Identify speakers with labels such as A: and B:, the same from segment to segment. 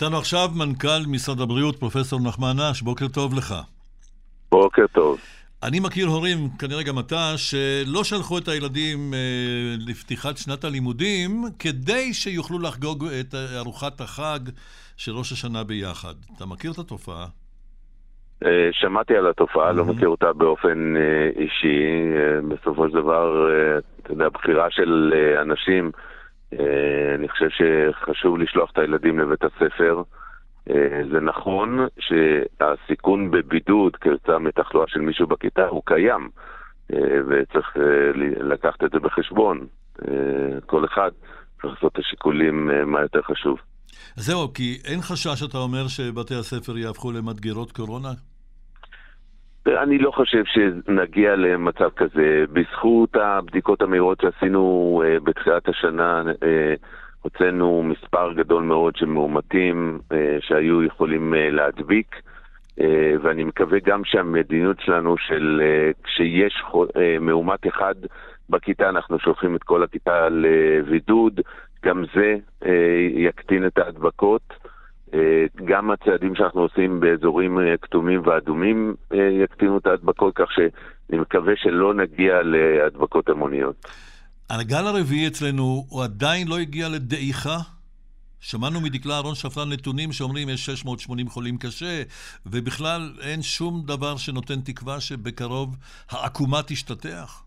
A: איתנו עכשיו מנכ"ל משרד הבריאות, פרופסור נחמן אש, בוקר טוב לך.
B: בוקר טוב.
A: אני מכיר הורים, כנראה גם אתה, שלא שלחו את הילדים אה, לפתיחת שנת הלימודים כדי שיוכלו לחגוג את ארוחת החג של ראש השנה ביחד. אתה מכיר את התופעה?
B: אה, שמעתי על התופעה, mm-hmm. לא מכיר אותה באופן אה, אישי. אה, בסופו של דבר, אה, אתה יודע, בחירה של אה, אנשים אני חושב שחשוב לשלוח את הילדים לבית הספר. אה, זה נכון שהסיכון בבידוד כתוצאה מתחלואה של מישהו בכיתה הוא קיים, אה, וצריך לקחת את זה בחשבון. כל אחד צריך לעשות את השיקולים מה יותר חשוב.
A: זהו, כי אין חשש, אתה אומר, שבתי הספר יהפכו למדגרות קורונה?
B: אני לא חושב שנגיע למצב כזה. בזכות הבדיקות המהירות שעשינו אה, בתחילת השנה, אה, הוצאנו מספר גדול מאוד של מאומתים אה, שהיו יכולים להדביק, ואני מקווה גם שהמדיניות שלנו של כשיש מאומת אחד בכיתה, אנחנו שולחים את כל הכיתה לבידוד, גם זה יקטין את ההדבקות. אה, גם הצעדים שאנחנו עושים באזורים אה, כתומים ואדומים אה, יקטינו את ההדבקות, כך שאני מקווה שלא נגיע להדבקות המוניות.
A: הגל הרביעי אצלנו, הוא עדיין לא הגיע לדעיכה? שמענו מדקלה אהרון שפרן נתונים שאומרים יש 680 חולים קשה, ובכלל אין שום דבר שנותן תקווה שבקרוב העקומה תשתטח.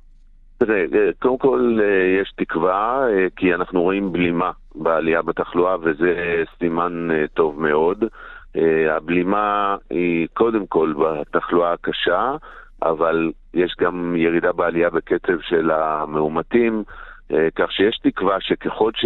B: תראה, קודם כל יש תקווה, כי אנחנו רואים בלימה בעלייה בתחלואה, וזה סימן אה, טוב מאוד. אה, הבלימה היא קודם כל בתחלואה הקשה, אבל יש גם ירידה בעלייה בקצב של המאומתים, אה, כך שיש תקווה שככל ש...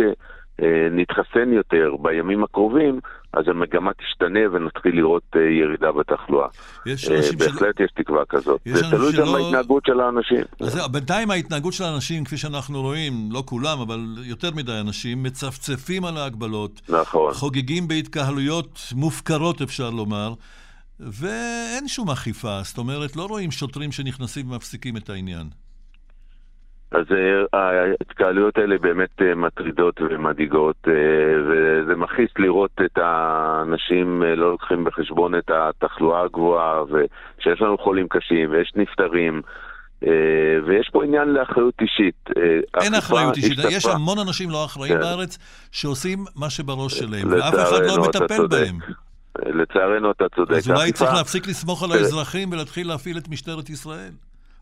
B: נתחסן יותר בימים הקרובים, אז המגמה תשתנה ונתחיל לראות uh, ירידה בתחלואה. יש uh, בהחלט שלא... יש תקווה כזאת. זה תלוי שלא... גם בהתנהגות של האנשים.
A: אז זהו, בינתיים ההתנהגות של האנשים, כפי שאנחנו רואים, לא כולם, אבל יותר מדי אנשים, מצפצפים על ההגבלות.
B: נכון.
A: חוגגים בהתקהלויות מופקרות, אפשר לומר. ואין שום אכיפה, זאת אומרת, לא רואים שוטרים שנכנסים ומפסיקים את העניין.
B: אז אה, ההתקהלויות האלה באמת אה, מטרידות ומדאיגות, אה, וזה מכעיס לראות את האנשים לא לוקחים בחשבון את התחלואה הגבוהה, ושיש לנו חולים קשים ויש נפטרים. ויש פה עניין לאחריות אישית.
A: אין אחריות אישית, השתפה. יש המון אנשים לא אחראים כן. בארץ שעושים מה שבראש שלהם, ואף אחד לא מטפל בהם.
B: לצערנו אתה צודק.
A: אז אולי צריך להפסיק לסמוך על האזרחים ולהתחיל להפעיל את משטרת ישראל.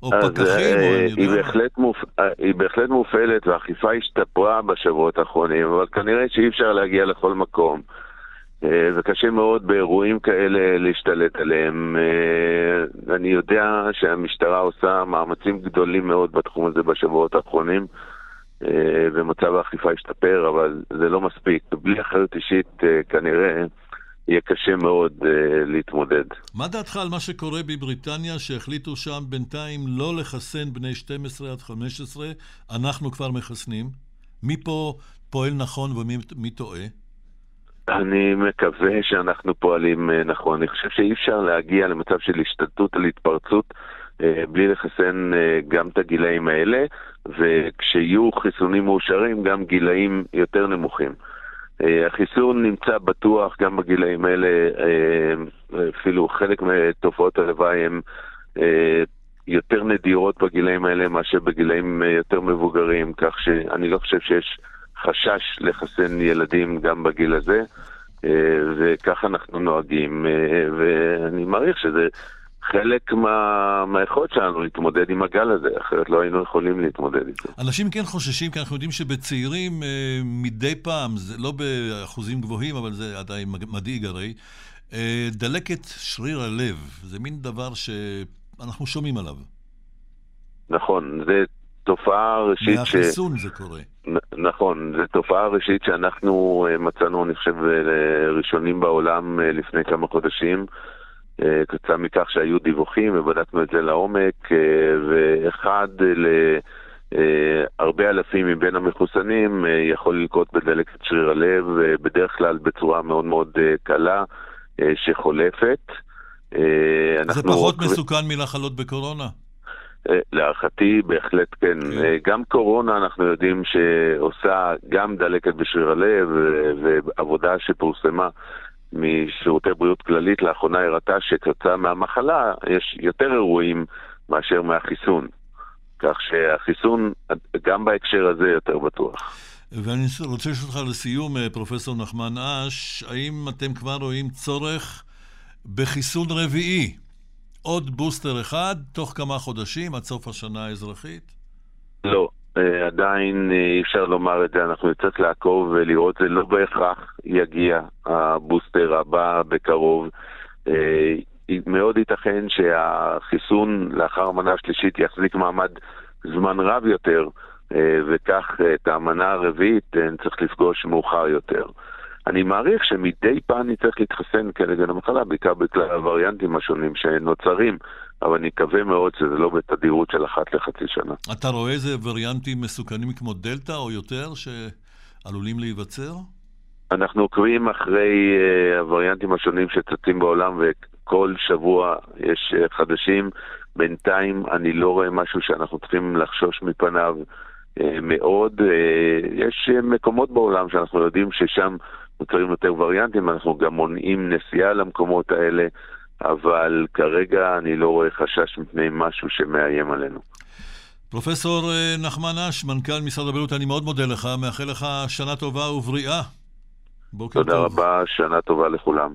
A: או פקחים, או
B: אה, אני יודע. בהחלט מופ... אה, היא בהחלט מופעלת, והאכיפה השתפרה בשבועות האחרונים, אבל כנראה שאי אפשר להגיע לכל מקום. אה, וקשה מאוד באירועים כאלה להשתלט עליהם. אני יודע שהמשטרה עושה מאמצים גדולים מאוד בתחום הזה בשבועות האחרונים, ומצב האכיפה השתפר, אבל זה לא מספיק. בלי אחריות אישית, כנראה... יהיה קשה מאוד uh, להתמודד.
A: מה דעתך על מה שקורה בבריטניה, שהחליטו שם בינתיים לא לחסן בני 12 עד 15, אנחנו כבר מחסנים? מי פה פועל נכון ומי טועה?
B: אני מקווה שאנחנו פועלים uh, נכון. אני חושב שאי אפשר להגיע למצב של השתלטות על התפרצות uh, בלי לחסן uh, גם את הגילאים האלה, וכשיהיו חיסונים מאושרים, גם גילאים יותר נמוכים. אה, החיסון נמצא בטוח גם בגילאים האלה, אה, אפילו חלק מתופעות הלוואי הן אה, יותר נדירות בגילאים האלה מאשר בגילאים יותר מבוגרים, כך שאני לא חושב שיש חשש לחסן ילדים גם בגיל הזה, וככה אנחנו נוהגים, ואני מעריך שזה חלק מה... מהיכולת שלנו להתמודד עם הגל הזה, אחרת לא היינו יכולים להתמודד איתו.
A: אנשים כן חוששים, כי אנחנו יודעים שבצעירים אה, מדי פעם, זה לא באחוזים גבוהים, אבל זה עדיין מדאיג הרי, אה, דלקת שריר הלב, זה מין דבר שאנחנו שומעים עליו.
B: נכון, זה תופעה ראשית
A: ש... מהחיסון זה קורה.
B: נכון, זו תופעה ראשית שאנחנו אה, מצאנו, אני חושב, ראשונים בעולם לפני כמה חודשים. אה, כתוצאה מכך שהיו דיווחים ובדקנו את זה לעומק, אה, ואחד להרבה אה, אלפים מבין המחוסנים יכול ללקוט בדלקת שריר הלב, בדרך כלל בצורה מאוד מאוד קלה שחולפת.
A: זה פחות מסוכן מלחלות בקורונה?
B: להערכתי בהחלט כן. כן. גם קורונה אנחנו יודעים שעושה גם דלקת בשריר הלב ועבודה שפורסמה משירותי בריאות כללית לאחרונה הראתה שכתוצאה מהמחלה יש יותר אירועים מאשר מהחיסון. כך שהחיסון, גם בהקשר הזה, יותר בטוח.
A: ואני רוצה לשאול אותך לסיום, אה, פרופסור נחמן אש, האם אתם כבר רואים צורך בחיסון רביעי? עוד בוסטר אחד תוך כמה חודשים עד סוף השנה האזרחית?
B: לא, עדיין אה, אי אפשר לומר את זה, אנחנו נצטרך לעקוב ולראות, זה לא בהכרח יגיע הבוסטר הבא בקרוב. מאוד ייתכן שהחיסון לאחר המנה השלישית יחזיק מעמד זמן רב יותר, אה, וכך אה, את המנה הרביעית אה, נצטרך לפגוש מאוחר יותר. אני מעריך שמדי פעם נצטרך להתחסן כנגד המחלה, בעיקר בגלל הווריאנטים השונים שנוצרים, אבל אני מקווה מאוד שזה לא בתדירות של אחת לחצי שנה.
A: אתה רואה איזה וריאנטים מסוכנים כמו דלתא או יותר שעלולים להיווצר?
B: אנחנו עוקבים אחרי uh, הווריאנטים השונים שצצים בעולם וכל שבוע יש uh, חדשים. בינתיים אני לא רואה משהו שאנחנו צריכים לחשוש מפניו uh, מאוד. יש מקומות בעולם שאנחנו יודעים ששם נוצרים יותר וריאנטים, אנחנו גם מונעים נסיעה למקומות האלה, אבל כרגע אני לא רואה חשש מפני משהו שמאיים עלינו.
A: פרופסור נחמן אש, מנכ"ל משרד הבריאות, אני מאוד מודה לך, מאחל לך שנה טובה ובריאה.
B: בוקר תודה טוב. תודה רבה, שנה טובה לכולם.